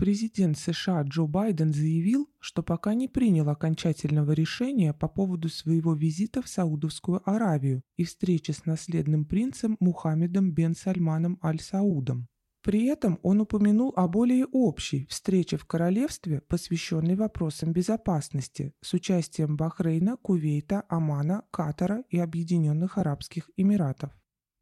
Президент США Джо Байден заявил, что пока не принял окончательного решения по поводу своего визита в Саудовскую Аравию и встречи с наследным принцем Мухаммедом бен Сальманом Аль-Саудом. При этом он упомянул о более общей встрече в королевстве, посвященной вопросам безопасности, с участием Бахрейна, Кувейта, Омана, Катара и Объединенных Арабских Эмиратов.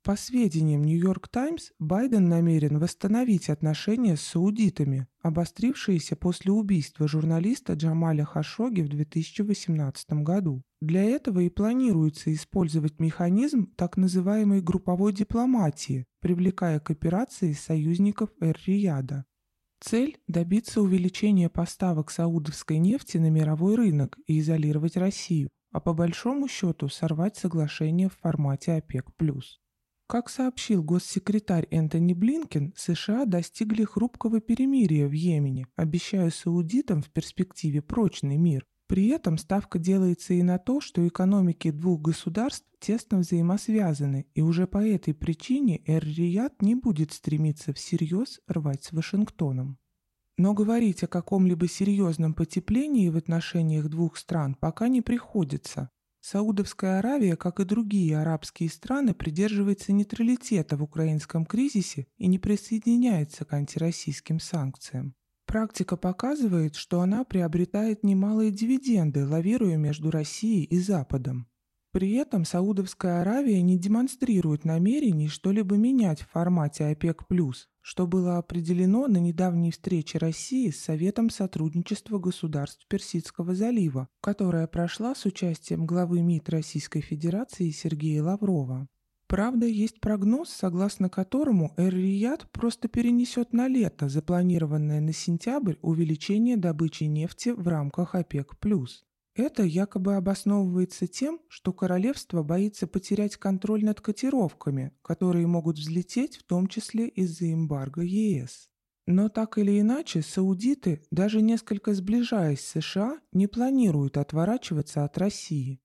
По сведениям Нью-Йорк Таймс, Байден намерен восстановить отношения с саудитами, обострившиеся после убийства журналиста Джамаля Хашоги в 2018 году. Для этого и планируется использовать механизм так называемой групповой дипломатии, привлекая к операции союзников Эр-Рияда. Цель – добиться увеличения поставок саудовской нефти на мировой рынок и изолировать Россию, а по большому счету сорвать соглашение в формате ОПЕК+. Как сообщил госсекретарь Энтони Блинкен, США достигли хрупкого перемирия в Йемене, обещая саудитам в перспективе прочный мир. При этом ставка делается и на то, что экономики двух государств тесно взаимосвязаны, и уже по этой причине Эр-Рияд не будет стремиться всерьез рвать с Вашингтоном. Но говорить о каком-либо серьезном потеплении в отношениях двух стран пока не приходится. Саудовская Аравия, как и другие арабские страны, придерживается нейтралитета в украинском кризисе и не присоединяется к антироссийским санкциям. Практика показывает, что она приобретает немалые дивиденды, лавируя между Россией и Западом. При этом Саудовская Аравия не демонстрирует намерений что-либо менять в формате ОПЕК+, что было определено на недавней встрече России с Советом сотрудничества государств Персидского залива, которая прошла с участием главы МИД Российской Федерации Сергея Лаврова. Правда, есть прогноз, согласно которому Эр-Рияд просто перенесет на лето запланированное на сентябрь увеличение добычи нефти в рамках ОПЕК+. Это якобы обосновывается тем, что королевство боится потерять контроль над котировками, которые могут взлететь в том числе из-за эмбарго ЕС. Но так или иначе, саудиты, даже несколько сближаясь с США, не планируют отворачиваться от России.